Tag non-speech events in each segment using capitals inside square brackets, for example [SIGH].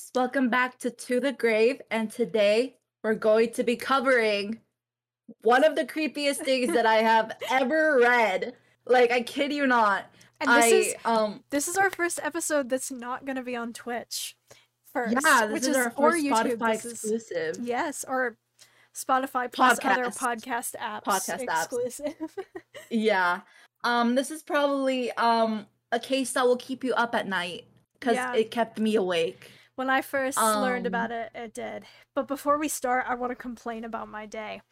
guys, welcome back to To the Grave, and today we're going to be covering one of the creepiest things that I have ever read. Like, I kid you not. And this I is um this is our first episode that's not going to be on Twitch first, yeah, this which is, is our or first YouTube. Spotify This is- exclusive. yes, or Spotify plus other Podcast. podcast apps Podcast apps. exclusive. [LAUGHS] Yeah. Um, this is probably um a case that will keep you up at night because Yeah. it kept me awake. When I first learned Um, about it, it did. But before we start, I want to complain about my day.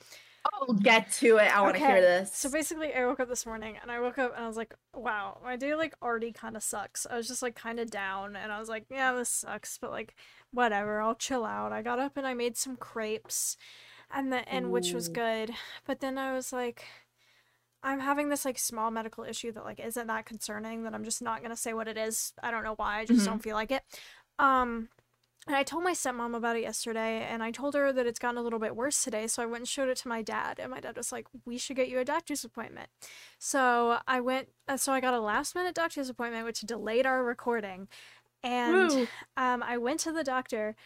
I'll get to it. I want to hear this. So basically, I woke up this morning and I woke up and I was like, wow, my day like already kind of sucks. I was just like kind of down and I was like, yeah, this sucks, but like whatever, I'll chill out. I got up and I made some crepes and the and which was good. But then I was like I'm having this like small medical issue that like isn't that concerning that I'm just not going to say what it is. I don't know why. I just Mhm. don't feel like it. Um and I told my stepmom about it yesterday, and I told her that it's gotten a little bit worse today. So I went and showed it to my dad, and my dad was like, "We should get you a doctor's appointment." So I went. uh, So I got a last minute doctor's appointment, which delayed our recording. And um, I went to the doctor,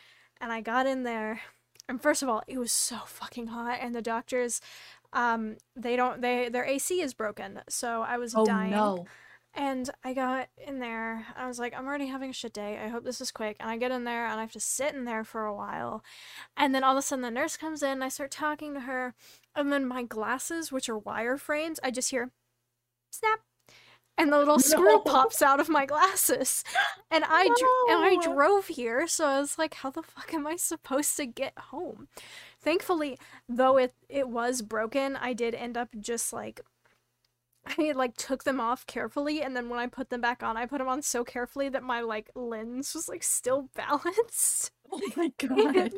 and I got in there, and first of all, it was so fucking hot, and the doctors, um, they don't they their AC is broken, so I was Oh dying. no. And I got in there. I was like, I'm already having a shit day. I hope this is quick. And I get in there and I have to sit in there for a while. And then all of a sudden the nurse comes in and I start talking to her. And then my glasses, which are wire frames, I just hear snap. And the little [LAUGHS] screw pops out of my glasses. And I dr- and I drove here, so I was like, how the fuck am I supposed to get home? Thankfully, though it it was broken, I did end up just like [LAUGHS] I like took them off carefully and then when I put them back on, I put them on so carefully that my like lens was like still [LAUGHS] balanced [LAUGHS] Oh my in, god.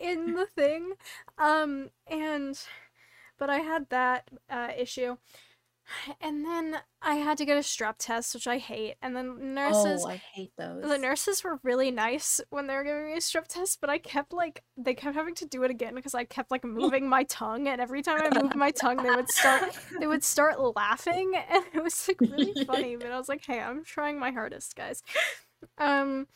in the thing. Um and but I had that uh issue. And then I had to get a strep test, which I hate. And then nurses Oh, I hate those. the nurses were really nice when they were giving me a strep test, but I kept like they kept having to do it again because I kept like [LAUGHS] moving my tongue, and every time I moved my tongue, they would start they would start laughing, [LAUGHS] and it was like really funny. But I was like, hey, I'm trying my hardest, guys. Um,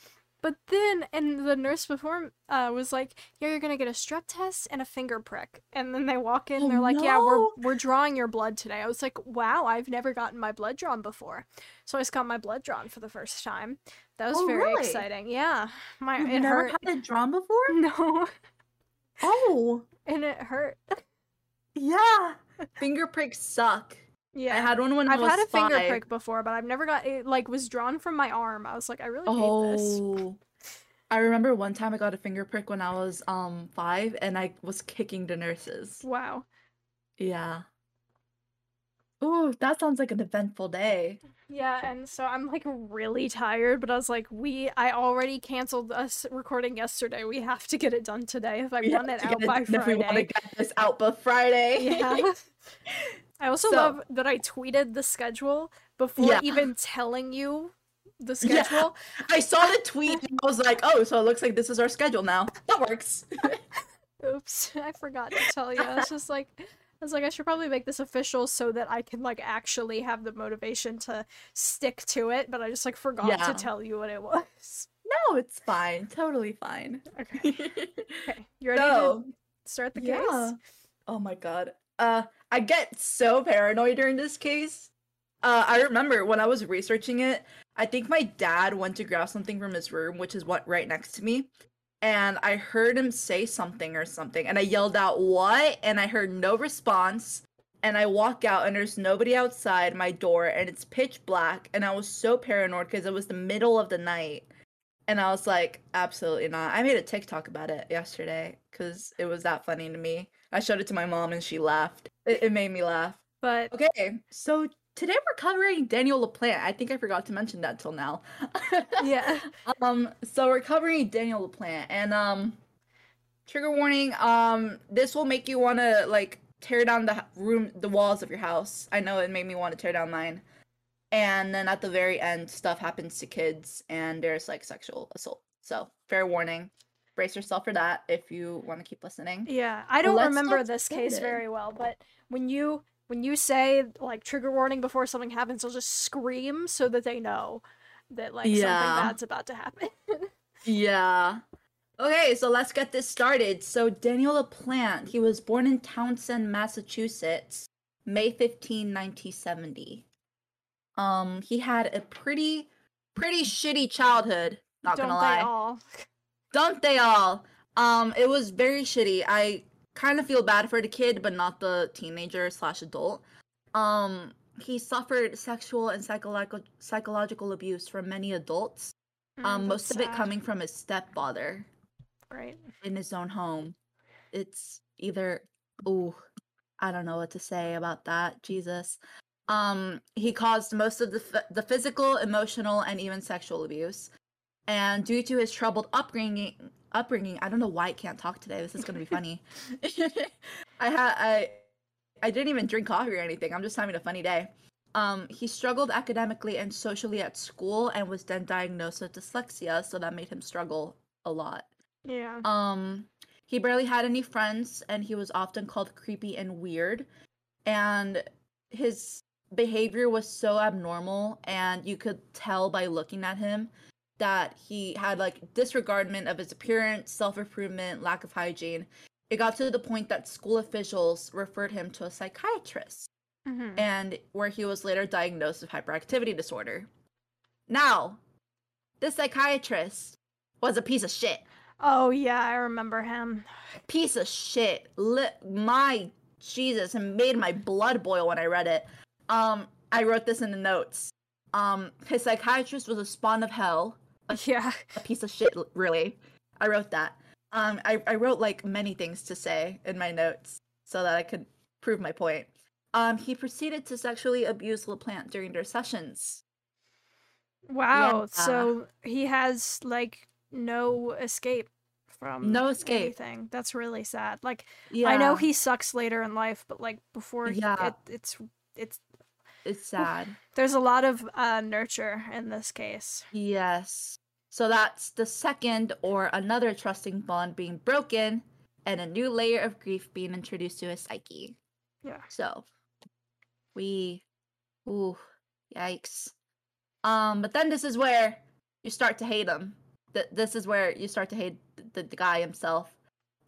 but then and the nurse before uh was like, yeah, you're gonna get a strep test and a finger prick, and then they walk in, Oh, they're like, yeah, we're we're drawing your blood today. I was like, wow, I've never gotten my blood drawn before. So I just got my blood drawn for the first time. That was Oh, very really? exciting. Yeah. My You've it never hurt. had it drawn before? [LAUGHS] No. Oh, And it hurt. yeah. [LAUGHS] Finger pricks suck. Yeah. I had one when I I've had a finger prick before, but I've never got it like was drawn from my arm. I was like, I really hate this. Oh. I remember one time I got a finger prick when I was um five and I was kicking the nurses. Wow. Yeah. Ooh, that sounds like an eventful day. Yeah, and so I'm like really tired, but I was like, we I already canceled us recording yesterday. We have to get it done today if I We want it out get by it- If we want to get this out by Friday. Yeah. [LAUGHS] [LAUGHS] I also So- love that I tweeted the schedule before Yeah. even telling you the [LAUGHS] schedule. Yeah. I saw the [LAUGHS] tweet and I was like, oh, so it looks like this is our schedule now. That works. [LAUGHS] Oops, I forgot to tell you. I was just like, I was like, I should probably make this official so that I can like actually have the motivation to stick to it. But I just like forgot Yeah. to tell you what it was. no, it's fine. Totally fine. Okay, okay, you ready so, to start the yeah. case? Oh my god. Uh, I get so paranoid during this case. Uh, I remember when I was researching it, I think my dad went to grab something from his room, which is what right next to me. And I heard him say something or something, and I yelled out, What? And I heard no response. And I walk out, and there's nobody outside my door, and it's pitch black. And I was so paranoid because it was the middle of the night. And I was like, Absolutely not. I made a TikTok about it yesterday because it was that funny to me. I showed it to my mom, and she laughed. It, it made me laugh. But Okay, so today we're covering Daniel LaPlante. I think I forgot to mention that till now. [LAUGHS] yeah, Um, so we're covering Daniel LaPlante, and um, trigger warning. Um, this will make you want to like tear down the room, the walls of your house. I know it made me want to tear down mine. And then at the very end, stuff happens to kids, and there's like sexual assault. So fair warning. Brace yourself for that if you want to keep listening. yeah. I don't let's remember this case started. very well, but when you when you say like trigger warning before something happens, I'll just scream so that they know that like Yeah. something bad's about to happen. [LAUGHS] Yeah. Okay, so let's get this started. So Daniel LaPlante, he was born in Townsend, Massachusetts, May 15, 1970. Um, he had a pretty, pretty shitty childhood. Not Don't gonna lie. all? Don't they all? Um, it was very shitty. I kind of feel bad for the kid, but not the teenager slash adult. Um, he suffered sexual and psychological psychological abuse from many adults. Mm, Um, most of it coming from his stepfather Right. in his own home. It's either ooh, I don't know what to say about that. Jesus. Um, he caused most of the f- the physical, emotional, and even sexual abuse. And due to his troubled upbringing, upbringing, I don't know why I can't talk today. This is gonna be funny. [LAUGHS] I had I I didn't even drink coffee or anything. I'm just having a funny day. Um, he struggled academically and socially at school and was then diagnosed with dyslexia, so that made him struggle a lot. Yeah. Um, he barely had any friends, and he was often called creepy and weird. And his behavior was so abnormal, and you could tell by looking at him that he had like disregardment of his appearance, self improvement, lack of hygiene. It got to the point that school officials referred him to a psychiatrist, Mhm. and where he was later diagnosed with hyperactivity disorder. Now, this psychiatrist was a piece of shit Oh yeah, I remember him. piece of shit. Li- my Jesus, it made my blood boil when I read it. Um, I wrote this in the notes. Um, his psychiatrist was a spawn of hell, [LAUGHS] Yeah. a piece of shit. Really, I wrote that. Um, I I wrote like many things to say in my notes so that I could prove my point. Um, he proceeded to sexually abuse LaPlante during their sessions. Wow. Yeah. So he has like no escape from No escape. anything. That's really sad. Like Yeah, I know he sucks later in life, but like before he, Yeah. it, it's it's it's sad. there's a lot of uh nurture in this case. Yes. So that's the second or another trusting bond being broken and a new layer of grief being introduced to his psyche. Yeah. So we ooh, yikes. Um, but then this is where you start to hate him. Th- this is where you start to hate the, the guy himself.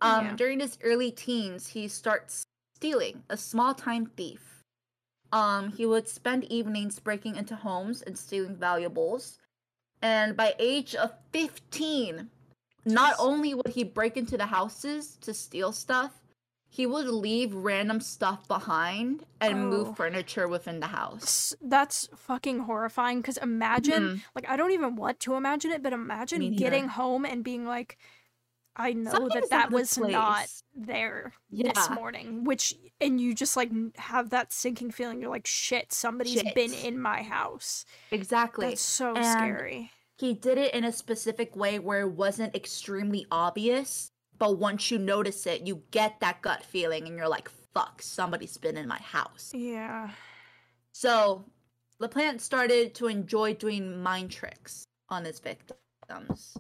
Um, Yeah. during his early teens, he starts stealing, a small time thief. Um, he would spend evenings breaking into homes and stealing valuables. And by age of 15, not only would he break into the houses to steal stuff, he would leave random stuff behind and Oh. move furniture within the house. That's fucking horrifying because imagine Mhm. like I don't even want to imagine it, but imagine getting home and being like I know that Something's that was not there Yeah. this morning, which and you just like have that sinking feeling. You're like, shit, somebody's been in my house. Exactly. That's so And scary. he did it in a specific way where it wasn't extremely obvious, but once you notice it, you get that gut feeling and you're like, fuck, somebody's been in my house. Yeah. So, LaPlante started to enjoy doing mind tricks on his victims.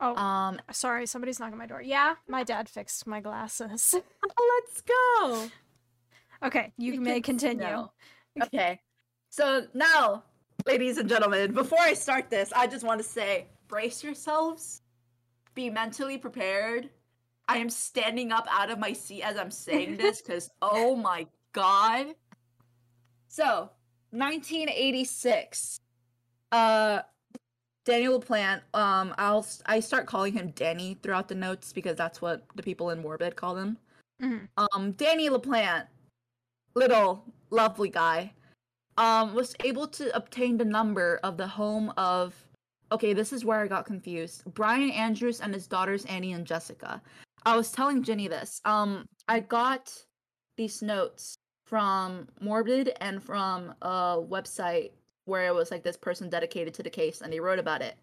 Oh, Um, sorry, somebody's knocking my door. Yeah, my dad fixed my glasses. [LAUGHS] let's go. okay, you, may continue. now. [LAUGHS] Okay. So now, ladies and gentlemen, before I start this, I just want to say brace yourselves. Be mentally prepared. I am standing up out of my seat as I'm saying [LAUGHS] this because, oh my god. So, 1986. Uh, Daniel LaPlante. Um, I'll I start calling him Danny throughout the notes because that's what the people in Morbid call him. Mhm. Um, Danny LaPlante, little lovely guy, um, was able to obtain the number of the home of. Okay, this is where I got confused. Brian Andrews and his daughters Annie and Jessica. I was telling Jenny this. Um, I got these notes from Morbid and from a website where it was like this person dedicated to the case and they wrote about it.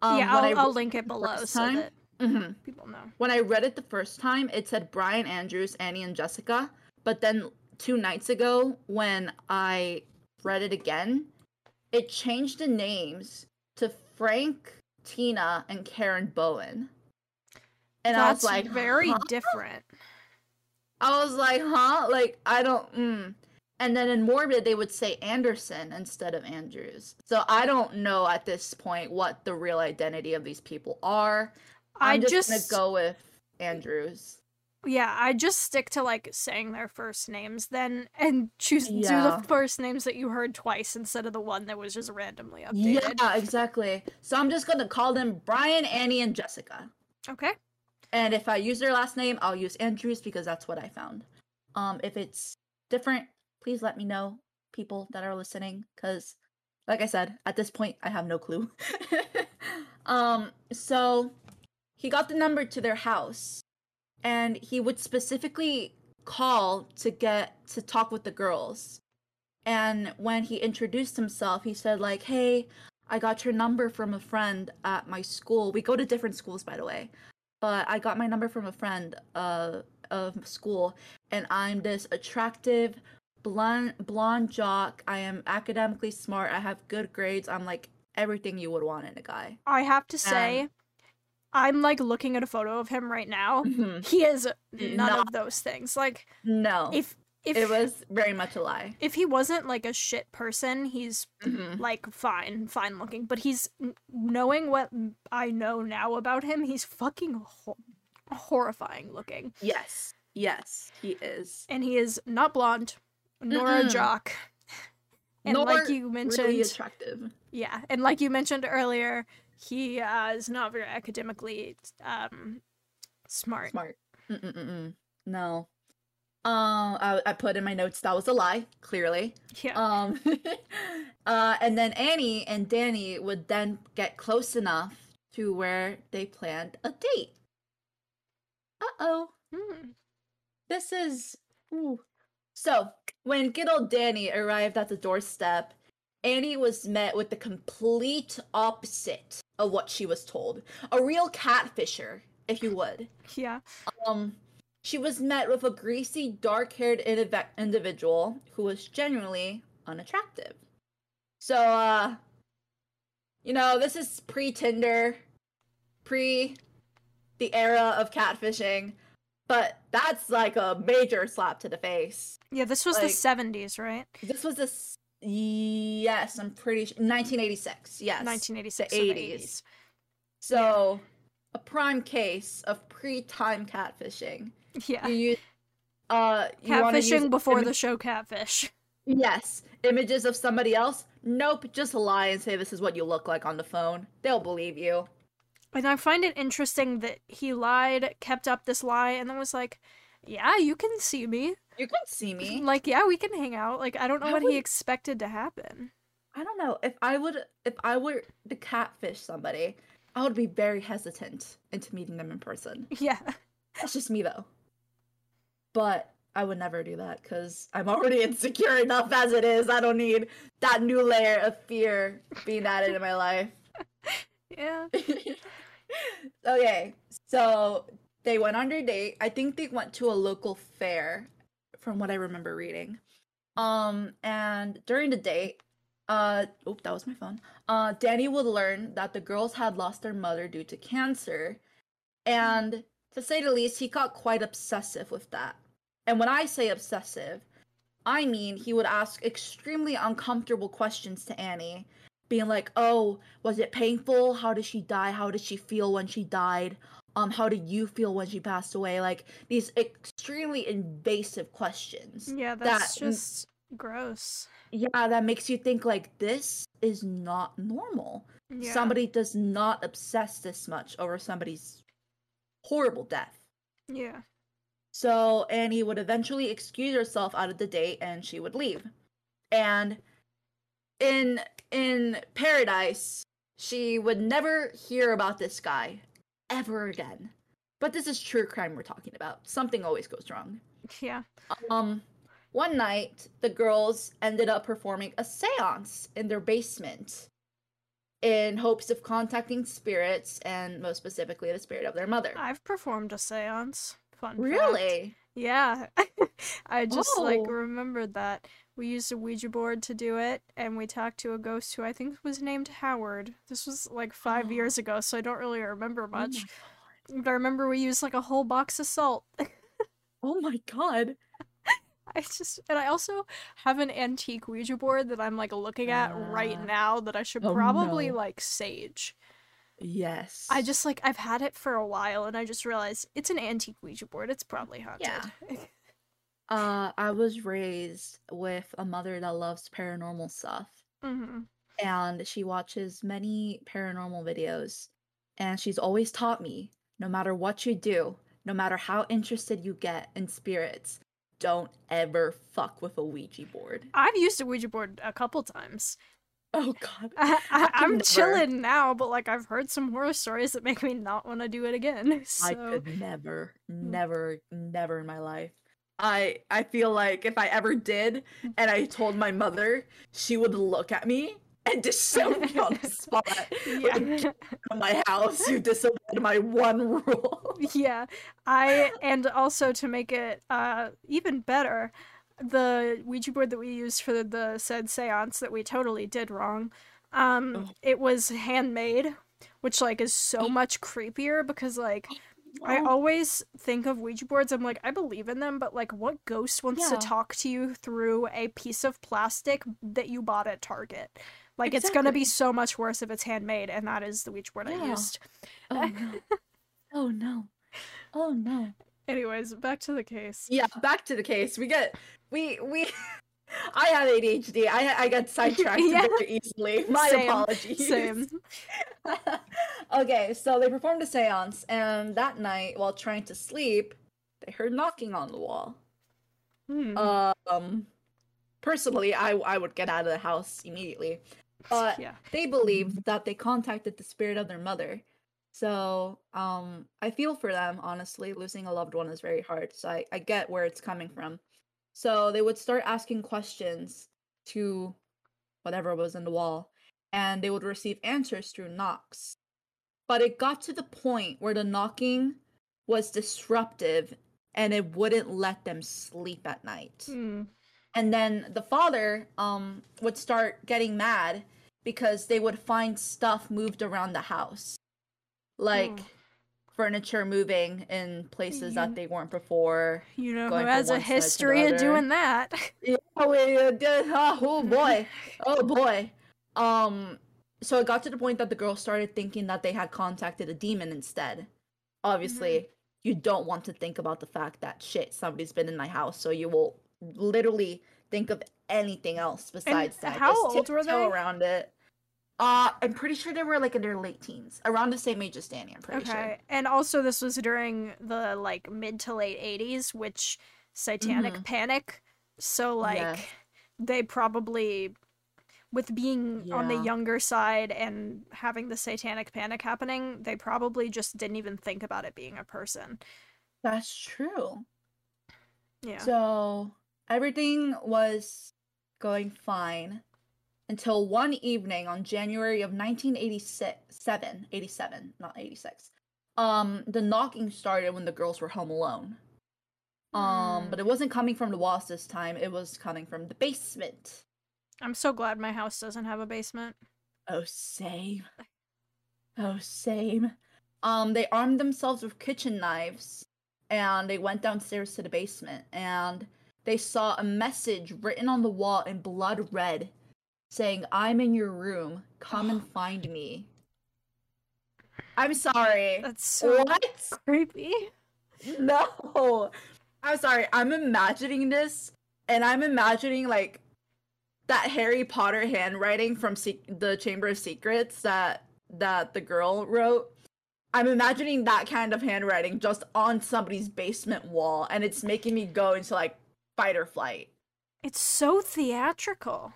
Um, yeah, I'll, I I'll link it below so time- that Mhm. people know. When I read it the first time, it said Brian Andrews, Annie, and Jessica. But then two nights ago, when I read it again, it changed the names to Frank, Tina, and Karen Bowen. And I was That's like, very huh? different. I was like, huh? Like, I don't. Mm. And then in Morbid, they would say Anderson instead of Andrews. So I don't know at this point what the real identity of these people are. I I'm just, just gonna go with Andrews. yeah, I just stick to like saying their first names then and choose do the first names that you heard twice instead of the one that was just randomly updated. Yeah, exactly. So I'm just gonna call them Brian, Annie, and Jessica. Okay. And if I use their last name, I'll use Andrews because that's what I found. Um, if it's different, please let me know, people that are listening, because, like I said, at this point, I have no clue. [LAUGHS] um, so he got the number to their house, and he would specifically call to get to talk with the girls. And when he introduced himself, he said like, "Hey, I got your number from a friend at my school. We go to different schools, by the way." but I got my number from a friend uh, of school, and I'm this attractive, blonde blonde jock. I am academically smart. I have good grades. I'm like everything you would want in a guy. I have to say I'm like looking at a photo of him right now. Mhm. He is none Not- of those things. Like No, if if it was very much a lie. if he wasn't like a shit person, he's Mhm. like fine, fine looking. But he's knowing what I know now about him. He's fucking ho- horrifying looking, Yes, yes, he is. and he is not blonde nor a Mm-mm. jock. And Nor like you mentioned, really attractive. yeah, and like you mentioned earlier, he uh, is not very academically um smart. Smart. Mm-mm-mm. No. Um, I, I put in my notes that was a lie. Clearly. Yeah. Um, [LAUGHS] uh, and then Annie and Danny would then get close enough to where they planned a date. Uh oh, Hmm. this is. Ooh. So, when good old Danny arrived at the doorstep, Annie was met with the complete opposite of what she was told. A real catfisher, if you would. [LAUGHS] Yeah. Um, she was met with a greasy, dark-haired indiv- individual who was genuinely unattractive. So, uh, you know, this is pre-Tinder, pre the era of catfishing, but that's like a major slap to the face. Yeah, this was Like- the 70s, right? This was this. Yes, I'm pretty sure. 1986. Yes. 1986 the 80s. 80s. So, a prime case of pre-time catfishing. Yeah. You use uh you Catfishing before imi- the show Catfish. Yes. Images of somebody else? Nope, just lie and say this is what you look like on the phone. They'll believe you. And I find it interesting that he lied, kept up this lie, and then was like, Yeah, you can see me. You can see me. [LAUGHS] Like, yeah, we can hang out. Like, I don't know I what would- he expected to happen. I don't know. If I would if I were to catfish somebody, I would be very hesitant into meeting them in person. [LAUGHS] Yeah. That's just me though. But I would never do that because I'm already [LAUGHS] insecure enough as it is. I don't need that new layer of fear being added in my life. Yeah. [LAUGHS] okay, so they went on their date. I think they went to a local fair, from what I remember reading. Um, and during the date, uh, oh, that was my phone. Uh, Danny would learn that the girls had lost their mother due to cancer, and to say the least, he got quite obsessive with that. And when I say obsessive, I mean he would ask extremely uncomfortable questions to Annie, being like, "Oh, was it painful? How did she die? How did she feel when she died? Um, how did you feel when she passed away?" Like these extremely invasive questions. Yeah, that's That- just gross. Yeah, that makes you think like this is not normal. Yeah. Somebody does not obsess this much over somebody's horrible death. Yeah. So Annie would eventually excuse herself out of the date and she would leave. And in in paradise, she would never hear about this guy ever again. But this is true crime we're talking about. Something always goes wrong. Yeah. Um one night the girls ended up performing a séance in their basement in hopes of contacting spirits and most specifically the spirit of their mother. I've performed a seance. Fun. fact. Really? Yeah. [LAUGHS] I just like Oh. remembered that. We used a Ouija board to do it, and we talked to a ghost who I think was named Howard. This was like five Oh. years ago, so I don't really remember Oh much. But I remember we used like a whole box of salt. [LAUGHS] Oh my god. I just and I also have an antique Ouija board that I'm like looking at right Ah. now that I should Oh, probably no. like sage. Yes. I just like I've had it for a while and I just realized it's an antique Ouija board. It's probably haunted. Yeah. [LAUGHS] uh I was raised with a mother that loves paranormal stuff. hmm and she watches many paranormal videos and she's always taught me no matter what you do no matter how interested you get in spirits don't ever fuck with a ouija board I've used a Ouija board a couple times. oh god [LAUGHS] I, I, could I'm never. chilling now, but like I've heard some horror stories that make me not want to do it again. [LAUGHS] So i could never never never in my life i i feel like if i ever did and i told my mother she would look at me and disown me on the [LAUGHS] spot yeah. Like, "From my house you disobeyed my one rule yeah i and also to make it uh even better the ouija board that we used for the said seance that we totally did wrong um Oh. it was handmade which like is so much creepier because like I always think of Ouija boards. I'm like, I believe in them, but like, what ghost wants Yeah. to talk to you through a piece of plastic that you bought at Target? Like, it's gonna be so much worse if it's handmade, and that is the Ouija board I used. Oh no. Oh no. Oh no. [LAUGHS] Anyways, back to the case. Yeah, back to the case. We get we we [LAUGHS] I have ADHD. I I get [LAUGHS] sidetracked Yeah. easily. My Same, apologies. Same. Okay, so they performed a séance and that night while trying to sleep, they heard knocking on the wall. Hmm. Um personally, I I would get out of the house immediately. But yeah. they believed that they contacted the spirit of their mother. So, um, I feel for them, honestly. Losing a loved one is very hard. So I, I get where it's coming from. So they would start asking questions to whatever was in the wall, and they would receive answers through knocks. But it got to the point where the knocking was disruptive and it wouldn't let them sleep at night Hmm. and then the father um would start getting mad because they would find stuff moved around the house like Oh. furniture moving in places that they weren't before You know who has a one side to the history of doing that? yeah, we did oh, [LAUGHS] oh boy [LAUGHS] oh boy um so it got to the point that the girl started thinking that they had contacted a demon instead obviously you don't want to think about the fact that shit somebody's been in my house so you will literally think of anything else besides that how Just old were they? around it uh i'm pretty sure they were like in their late teens around the same age as danny i'm pretty okay. sure And also, this was during the like mid to late 80s, which satanic Mhm. panic. So, like, Yeah. they probably, with being on the younger side and having the satanic panic happening, they probably just didn't even think about it being a person. that's true Yeah. So everything was going fine until one evening on January of 1987, 87, not 86. Um, the knocking started when the girls were home alone. Um, but it wasn't coming from the walls this time. It was coming from the basement. I'm so glad my house doesn't have a basement. Oh, same. Oh, same. Um, they armed themselves with kitchen knives and they went downstairs to the basement and they saw a message written on the wall in blood red saying, I'm in your room. Come and [GASPS] find me. I'm sorry. That's so What? creepy. No. I'm sorry. I'm imagining this and I'm imagining like that Harry Potter handwriting from Se- the Chamber of Secrets that that the girl wrote. I'm imagining that kind of handwriting just on somebody's basement wall and it's making me go into like fight or flight. It's so theatrical.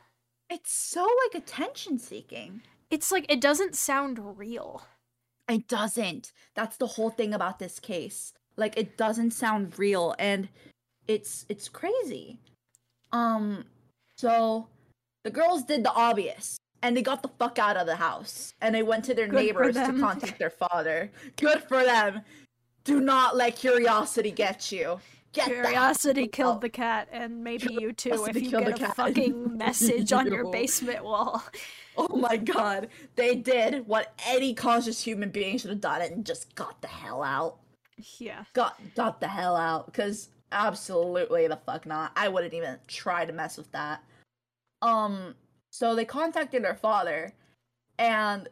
It's so like attention seeking. It's like it doesn't sound real. It doesn't. That's the whole thing about this case. Like it doesn't sound real and it's it's crazy. Um so the girls did the obvious and they got the fuck out of the house and they went to their Good neighbors to contact their father. Good for them. Do not let curiosity get you. Get Curiosity killed out. the cat, and maybe you too if you get a cat. fucking [LAUGHS] message on your basement wall. Oh my god. They did what any conscious human being should have done and just got the hell out. Yeah. got got the hell out because Absolutely the fuck not. I wouldn't even try to mess with that. Um, so they contacted their father, and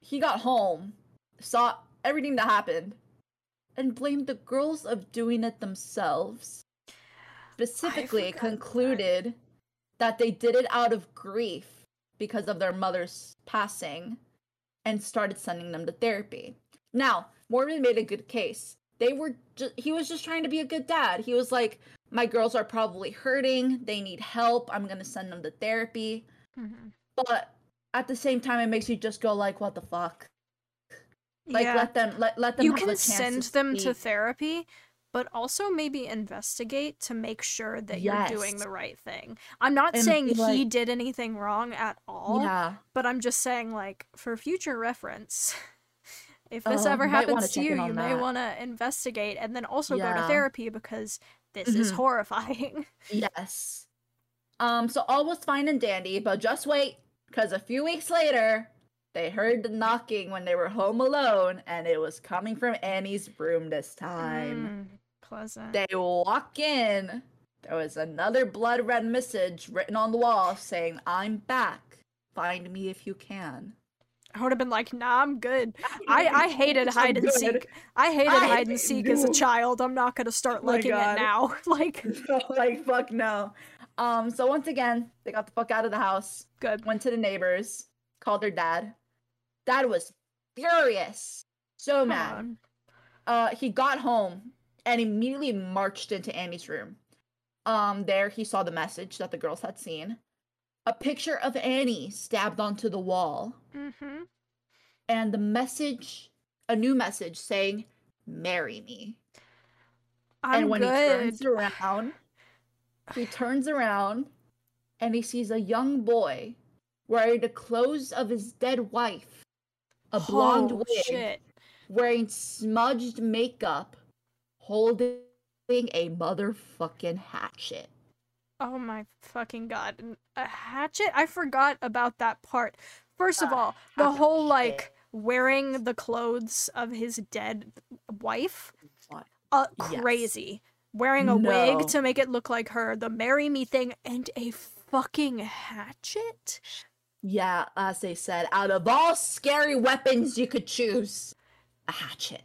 he got home, saw everything that happened, and blamed the girls of doing it themselves. Specifically, concluded that they did it out of grief because of their mother's passing and started sending them to therapy. Now, Morbid made a good case. They were just, he was just trying to be a good dad. He was like, "My girls are probably hurting. They need help. I'm going to send them to therapy." Mhm. But at the same time it makes you just go like, "What the fuck?" Like yeah. let them let, let them you have can a chance send to them to therapy but also maybe investigate to make sure that you're doing the right thing i'm not And saying be he did anything wrong at all Yeah. but i'm just saying like for future reference [LAUGHS] if this Uh, ever happens to you you on may want to investigate and then also go to therapy because this is Mhm. horrifying [LAUGHS] Yes. Um, so all was fine and dandy, but just wait, because a few weeks later, they heard the knocking when they were home alone, and it was coming from Annie's room this time. Mm, pleasant They walk in. There was another blood red message written on the wall saying, I'm back. Find me if you can. I would have been like nah i'm good [LAUGHS] i i hated hide and seek i hated I hide and seek as a child i'm not gonna start Oh liking God. it now [LAUGHS] like [LAUGHS] like, fuck no. Um, so once again, they got the fuck out of the house. good went to the neighbors, called their dad. Dad was furious, so Come mad. on. Uh, he got home and immediately marched into Annie's room. Um, there he saw the message that the girls had seen, a picture of Annie stabbed onto the wall, Mm-hmm. and the message, a new message saying, "Marry me." I'm and when good. he turns around, he turns around and he sees a young boy wearing the clothes of his dead wife, a blonde oh, wig, shit. wearing smudged makeup, holding a motherfucking hatchet. Oh my fucking god. A hatchet? I forgot about that part. First of A all, the whole like wearing the clothes of his dead wife, What? uh, Yes. crazy. Wearing a No. wig to make it look like her, the marry me thing, and a fucking hatchet? Yeah, as they said, out of all scary weapons you could choose, a hatchet.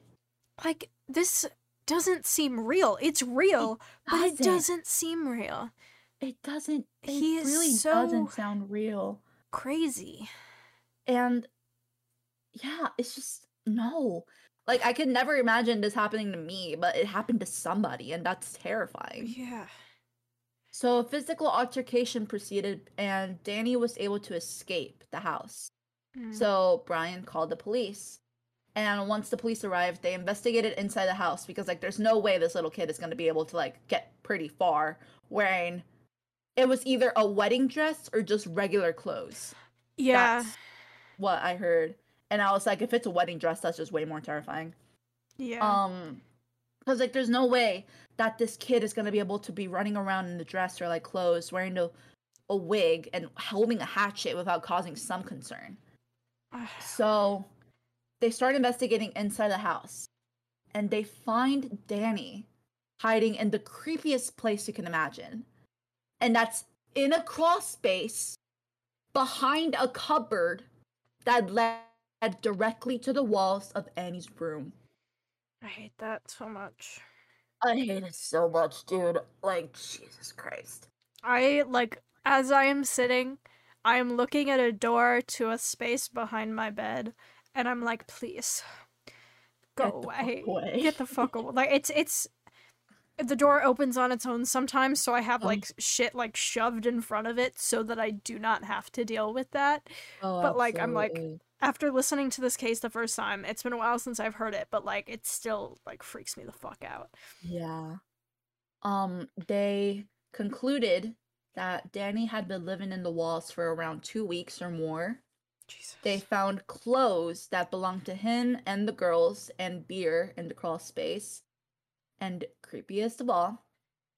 Like, this doesn't seem real. It's real, but it doesn't seem real. It doesn't. It He really so- doesn't sound real. Crazy. And yeah, it's just no. Like I could never imagine this happening to me, but it happened to somebody, and that's terrifying. Yeah. So a physical altercation proceeded, and Danny was able to escape the house. Mm. So Brian called the police. And once the police arrived, they investigated inside the house because like there's no way this little kid is going to be able to like get pretty far wearing it was either a wedding dress or just regular clothes. yeah. That's what I heard. And I was like if it's a wedding dress that's just way more terrifying. Yeah. Um cuz like there's no way that this kid is going to be able to be running around in the dress or like clothes wearing a, a wig and holding a hatchet without causing some concern. [SIGHS] So they start investigating inside the house and they find Danny hiding in the creepiest place you can imagine. And that's in a crawl space behind a cupboard that led directly to the walls of Annie's room. I hate that so much. I hate it so much, dude. Like, Jesus Christ. I like as I am sitting, I am looking at a door to a space behind my bed, and I'm like, please, go Get away. away. Get the fuck away. Like it's it's the door opens on its own sometimes, so I have Oh. like shit like shoved in front of it so that I do not have to deal with that. Oh, But, like, I'm like- After listening to this case the first time, it's been a while since I've heard it, but like it still like freaks me the fuck out. Yeah. Um, they concluded that Danny had been living in the walls for around two weeks or more. Jesus. They found clothes that belonged to him and the girls and beer in the crawl space. And creepiest of all,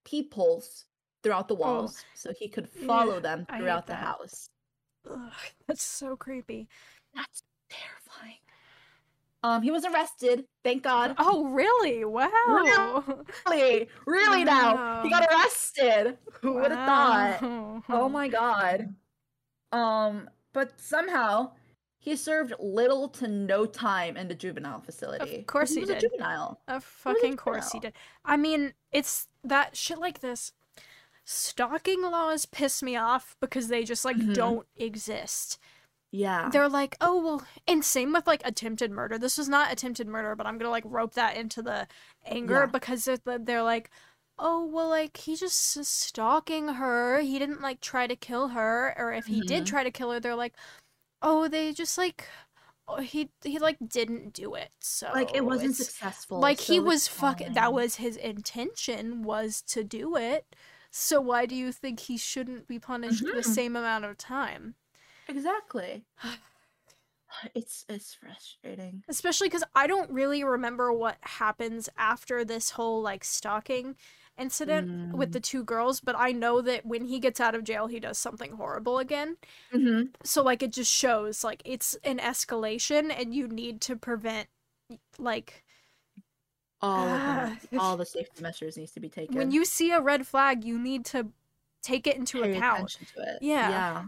peepholes throughout the walls so he could follow Yeah, them throughout the house. Ugh, that's so creepy. That's terrifying. Um, he was arrested. Thank God. Oh, really? Wow. Really, really now. He got arrested. Who would have thought? Oh my god. Um, but somehow he served little to no time in the juvenile facility. Of course he he was did. a juvenile. Of a fucking course he did. I mean, it's that shit like this. Stalking laws piss me off because they just like Mhm. don't exist. Yeah. They're like, oh well, and same with like attempted murder. This was not attempted murder, but I'm gonna like rope that into the anger Yeah. because they're, they're like, oh well, like he just stalking her. He didn't like try to kill her, or if he did Mhm. try to kill her, they're like, oh, they just like, oh, he he like didn't do it. So like it wasn't successful. like he so it's was fucking that was his intention was to do it so why do you think he shouldn't be punished the Mhm. same amount of time exactly. [SIGHS] [SIGHS] it's it's frustrating. especially because i don't really remember what happens after this whole like stalking incident with Mm. the two girls but i know that when he gets out of jail he does something horrible again Mm-hmm. so like it just shows like it's an escalation and you need to prevent like All Ah, [SIGHS] all the safety measures needs to be taken. when you see a red flag you need to take it into pay account to it. Yeah. Yeah.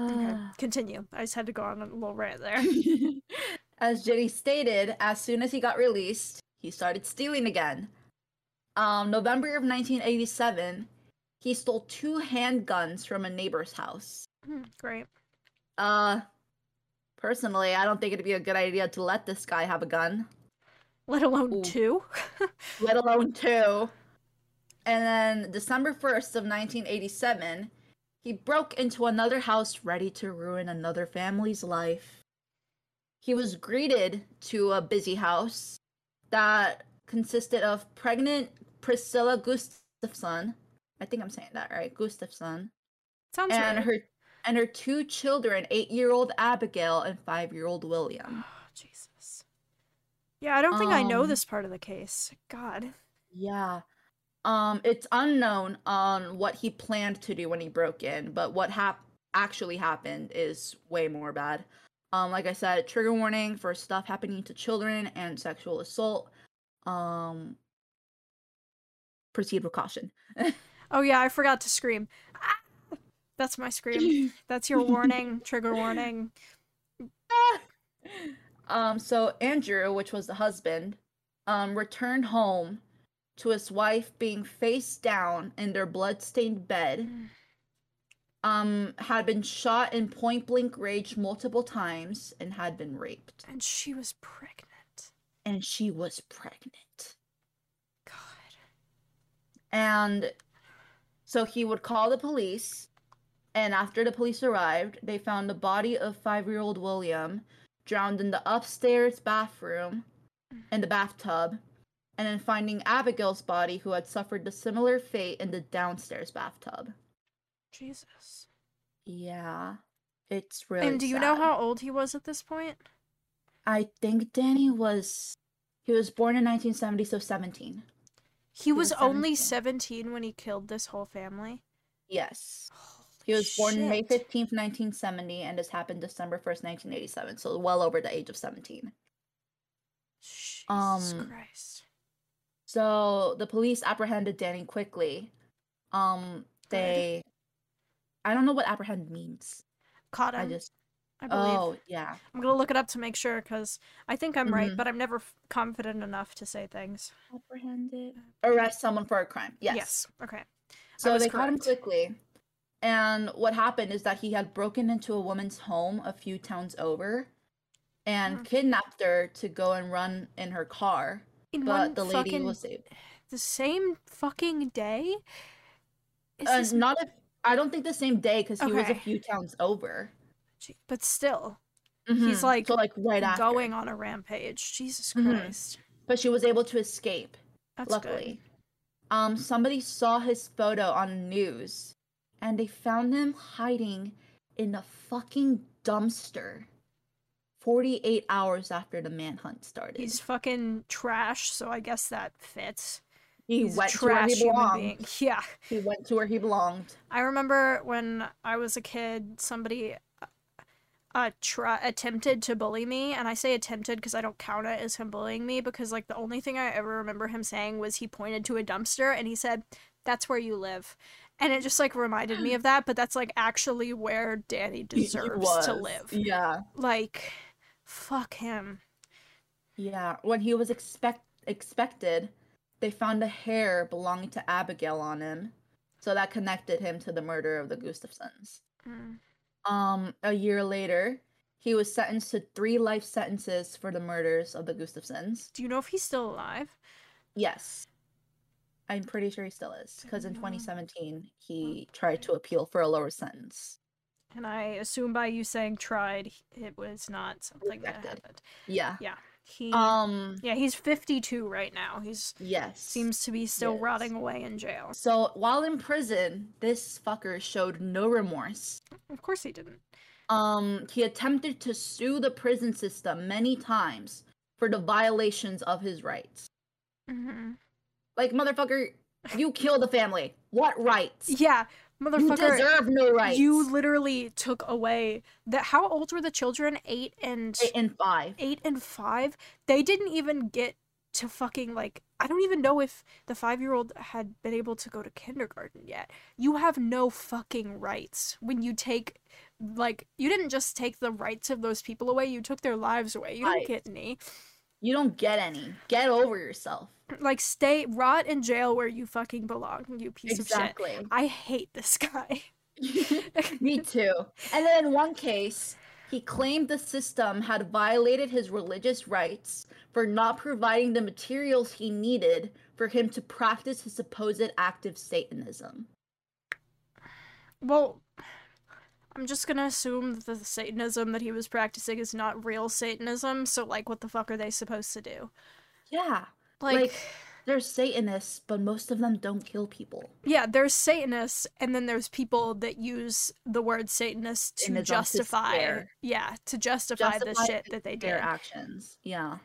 Okay, [SIGHS] continue. I just had to go on a little rant there. [LAUGHS] as Jenny stated, as soon as he got released, he started stealing again. Um, November of 1987, he stole two handguns from a neighbor's house. Hmm, Great. Uh, personally, I don't think it'd be a good idea to let this guy have a gun, Let alone Ooh. two. [LAUGHS] let alone two. And then December 1st of 1987, he broke into another house ready to ruin another family's life. He was greeted to a busy house that consisted of pregnant Priscilla Gustafson. I think I'm saying that right, Gustafson, Sounds and right. her and her two children, eight-year-old Abigail and five-year-old William. Oh, Jesus. Yeah, I don't think I know Um, this part of the case. God. Yeah. Um, it's unknown on what he planned to do when he broke in, but what hap- actually happened is way more bad. Um, like I said, trigger warning for stuff happening to children and sexual assault. Um, proceed with caution. Oh yeah, I forgot to scream. Ah! That's my scream. [LAUGHS] That's your warning. Trigger warning. [LAUGHS] um, so Andrew, which was the husband, um, returned home to his wife being face down in their blood-stained bed. Um, had been shot in point blank range multiple times and had been raped. And she was pregnant. And she was pregnant. God. And so he would call the police. And after the police arrived, they found the body of five year old William drowned in the upstairs bathroom in the bathtub. And then finding Abigail's body, who had suffered a similar fate in the downstairs bathtub. Jesus. Yeah. It's really and do you know how old he was at this point? I think Danny was he was born in 1970, so 17. He was was only 17. 17 when he killed this whole family. Yes. Holy He was born May shit. 15th, 1970, and this happened December 1st, 1987, so well over the age of 17. Jesus Um, Christ. So the police apprehended Danny quickly. Um, they I don't know what apprehend means. Caught him, I I, believe. oh yeah. I'm gonna look it up to make sure because I think I'm right, Mhm. but I'm never f- confident enough to say things. Apprehended. Arrest someone for a crime. Yes. Yes. Okay. So they caught him quickly. And what happened is that he had broken into a woman's home a few towns over and Hmm. kidnapped her to go and run in her car. In But the lady was saved. the same fucking day. Is Uh, this not a, I don't think the same day because he was a few towns over. But still Mhm. like, so like right after. going on a rampage. Jesus Mhm. Christ. but she was able to escape. That's luckily, good. um, somebody saw his photo on the news, and they found him hiding in a fucking dumpster. Forty-eight hours after the manhunt started. He's fucking trash, so I guess that fits. he He's went a to where trash he belonged. [LAUGHS] Yeah. He went to where he belonged. I remember when I was a kid, somebody uh try attempted to bully me and i say attempted because i don't count it as him bullying me because like the only thing i ever remember him saying was he pointed to a dumpster and he said that's where you live and it just like reminded me [GASPS] of that but that's like actually where danny deserves to live Yeah. like fuck him Yeah. When he was expect expected, they found a hair belonging to Abigail on him. So that connected him to the murder of the Gustafsons. Mm. Um, a year later, he was sentenced to three life sentences for the murders of the Gustafsons. do you know if he's still alive Yes. I'm pretty sure he still is. Because in Mhm. 2017, he tried to appeal for a lower sentence. and i assume by you saying tried it was not something that happened Yeah. yeah he Um, yeah he's 52 right now he's yes. seems to be still Yes. rotting away in jail So while in prison, this fucker showed no remorse. of course he didn't Um, he attempted to sue the prison system many times for the violations of his rights. Mm-hmm. Like, motherfucker, you killed the family. What rights? Yeah, You deserve no rights. You literally took away that. How old were the children? Eight and Eight and five. eight and five. They didn't even get to fucking like. I don't even know if the five year old had been able to go to kindergarten yet. You have no fucking rights when you take. Like you didn't just take the rights of those people away. You took their lives away. You don't get any. You don't get any. Get over yourself. Like stay rot in jail where you fucking belong. You piece of shit. Exactly. I hate this guy. [LAUGHS] Me [LAUGHS] too. And then in one case, he claimed the system had violated his religious rights for not providing the materials he needed for him to practice his supposed active Satanism. Well, I'm just gonna assume that the Satanism that he was practicing is not real Satanism, so like what the fuck are they supposed to do? Yeah. Like, Like, There's Satanists, but most of them don't kill people. yeah, there's Satanists and then there's people that use the word Satanist to justify yeah, to justify, the shit that they Their did. actions. Yeah.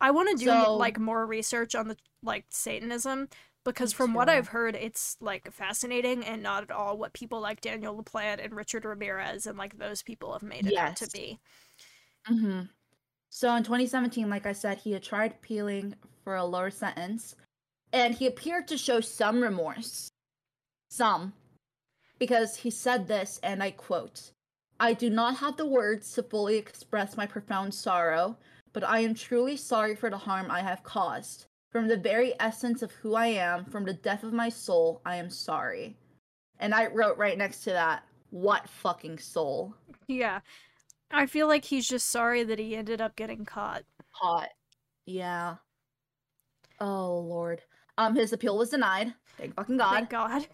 I want to do So- like more research on the like Satanism because from what. I've heard it's like fascinating and not at all what people like Daniel LaPlante and Richard Ramirez and like those people have made it out to Yes. be. hmm So in 2017, like I said, he had tried appealing for a lower sentence, and he appeared to show some remorse. Some. Because he said this, and I quote I do not have the words to fully express my profound sorrow, but I am truly sorry for the harm I have caused. From the very essence of who I am, from the depth of my soul, I am sorry. And I wrote right next to that, what fucking soul? Yeah. I feel like he's just sorry that he ended up getting caught. Hot. Yeah. Oh lord. Um his appeal was denied. Thank fucking God. Thank God.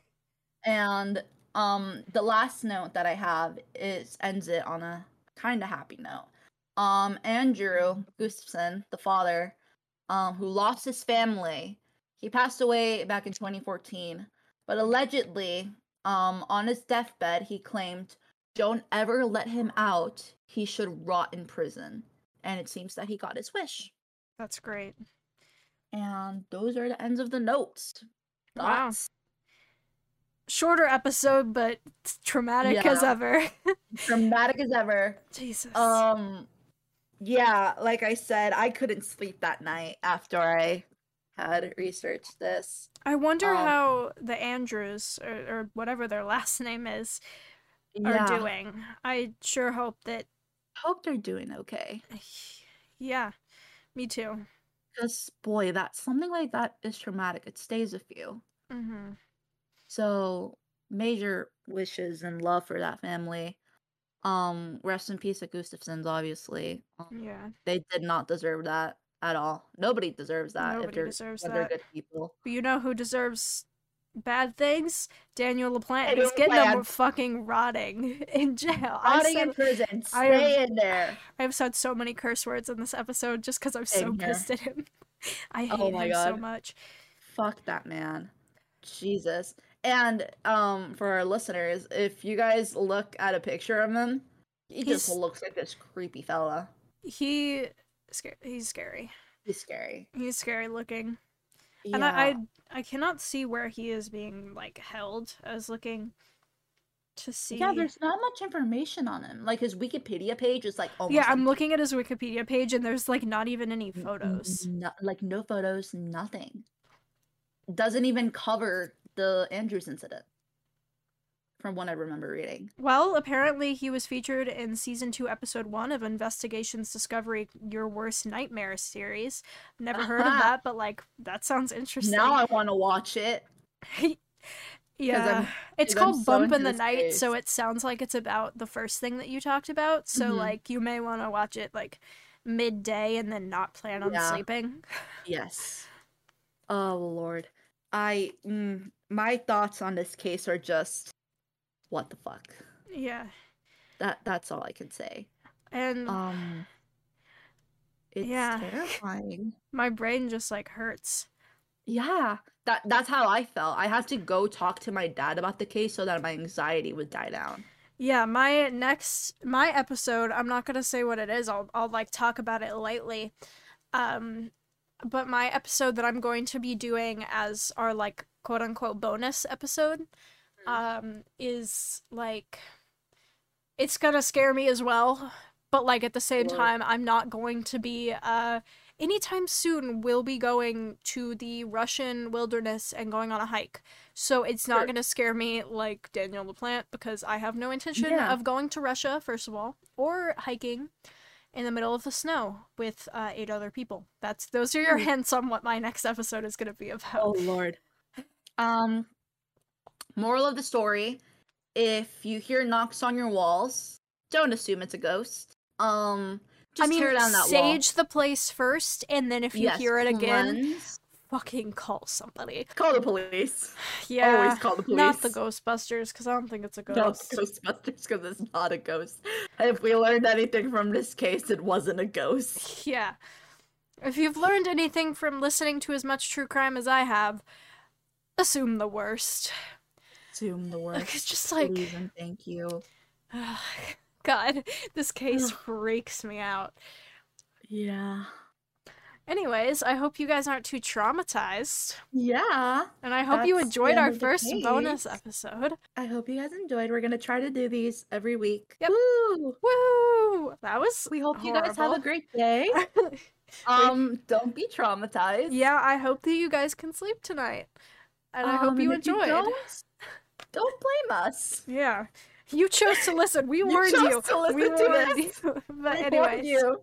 And um the last note that I have is ends it on a kind of happy note. Um Andrew Gustafson, the father, um who lost his family, he passed away back in 2014, but allegedly um on his deathbed he claimed don't ever let him out. He should rot in prison. And it seems that he got his wish. That's great. And those are the ends of the notes. Wow. Shorter episode, but traumatic as ever. [LAUGHS] traumatic as ever. Jesus. Um, yeah, like I said, I couldn't sleep that night after I had researched this. I wonder um, how the Andrews, or, or whatever their [LAUGHS] last name is, are doing. I sure hope that. hope they're doing okay. [SIGHS] Yeah, me too. Because boy, that something like that is traumatic. It stays with you. hmm So major wishes and love for that family. Um, rest in peace, the Gustafsons. Obviously, um, Yeah. they did not deserve that at all. Nobody deserves that. if Nobody they're, deserves when they're that. good people. But you know who deserves bad things? Daniel LaPlante. Daniel He's getting LaPlante. fucking rotting [LAUGHS] in jail. Rotting said, in prison. I am- Stay in there. I've said so many curse words in this episode just because I'm so here. pissed at him. [LAUGHS] I hate Oh him so much. Fuck that man. Jesus. And um for our listeners, if you guys look at a picture of him, he just looks like this creepy fella. He, he's scary. He's scary. He's scary looking. Yeah. And I, I I cannot see where he is being like held as looking to see. Yeah, there's not much information on him. Like his Wikipedia page is like almost Yeah, I'm looking at his Wikipedia page and there's like not even any photos. no- like no photos, nothing. Doesn't even cover the Andrews incident. From what I remember reading. Well, apparently he was featured in season 2 episode 1 of Investigations Discovery Your Worst Nightmare series. Never heard of that, but like that sounds interesting. Now I want to watch it. [LAUGHS] yeah. It's I'm called so Bump into in the Night, so it sounds like it's about the first thing that you talked about. So Mhm. like you may want to watch it like midday and then not plan on Yeah. sleeping. Yes. Oh lord. I mm, my thoughts on this case are just what the fuck. Yeah. That that's all I can say. And Um it's Yeah. terrifying. my brain just like hurts. Yeah. That that's how I felt. I had to go talk to my dad about the case so that my anxiety would die down. Yeah, my next my episode, I'm not gonna say what it is. I'll I'll like talk about it lightly. Um but my episode that I'm going to be doing as our like quote unquote bonus episode um is like it's gonna scare me as well. But like at the same time, I'm not going to be uh anytime soon we'll be going to the Russian wilderness and going on a hike. So it's not Sure. going to scare me like Daniel LaPlante because I have no intention Yeah. of going to Russia, first of all, or hiking in the middle of the snow with uh, eight other people. That's those are your hints on what my next episode is to be about. Oh lord. Um moral of the story, if you hear knocks on your walls, don't assume it's a ghost. Um just I mean, tear down that wall. sage the place first, and then if you Yes, hear it again, cleanse. fucking call somebody. Call the police. [LAUGHS] Yeah, Always call the police. not the Ghostbusters, because I don't think it's a Not ghost. the Ghostbusters because it's not a ghost. If we learned anything from this case, it wasn't a ghost. [LAUGHS] Yeah. If you've learned anything from listening to as much true crime as I have, assume the worst. Assume the Like, it's just like, Please and thank you. [SIGHS] God, this case freaks me out. Yeah. Anyways, I hope you guys aren't too traumatized. Yeah. And I hope you enjoyed our first bonus episode. I hope you guys enjoyed. We're gonna try to do these every week. Yep. Woo! Woo! That was. We hope you guys have a great day. [LAUGHS] [LAUGHS] Um, don't be traumatized. yeah, I hope that you guys can sleep tonight. And I hope Um, you if you enjoyed. Don't, blame us. Yeah. You chose to listen. We [LAUGHS] You warned you. we to warned you. [LAUGHS] but We warned anyways. you.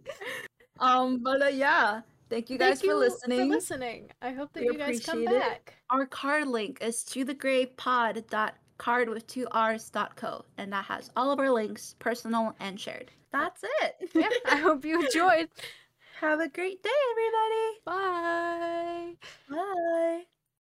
Um, but uh, yeah, thank you guys Thank for listening. For listening. I hope that We you guys come it. back. Our card link is to the grave pod dot card with two r's dot co, and that has all of our links, personal and shared. That's it. Yeah, I [LAUGHS] hope you enjoyed. Have a great day, everybody. Bye. Bye.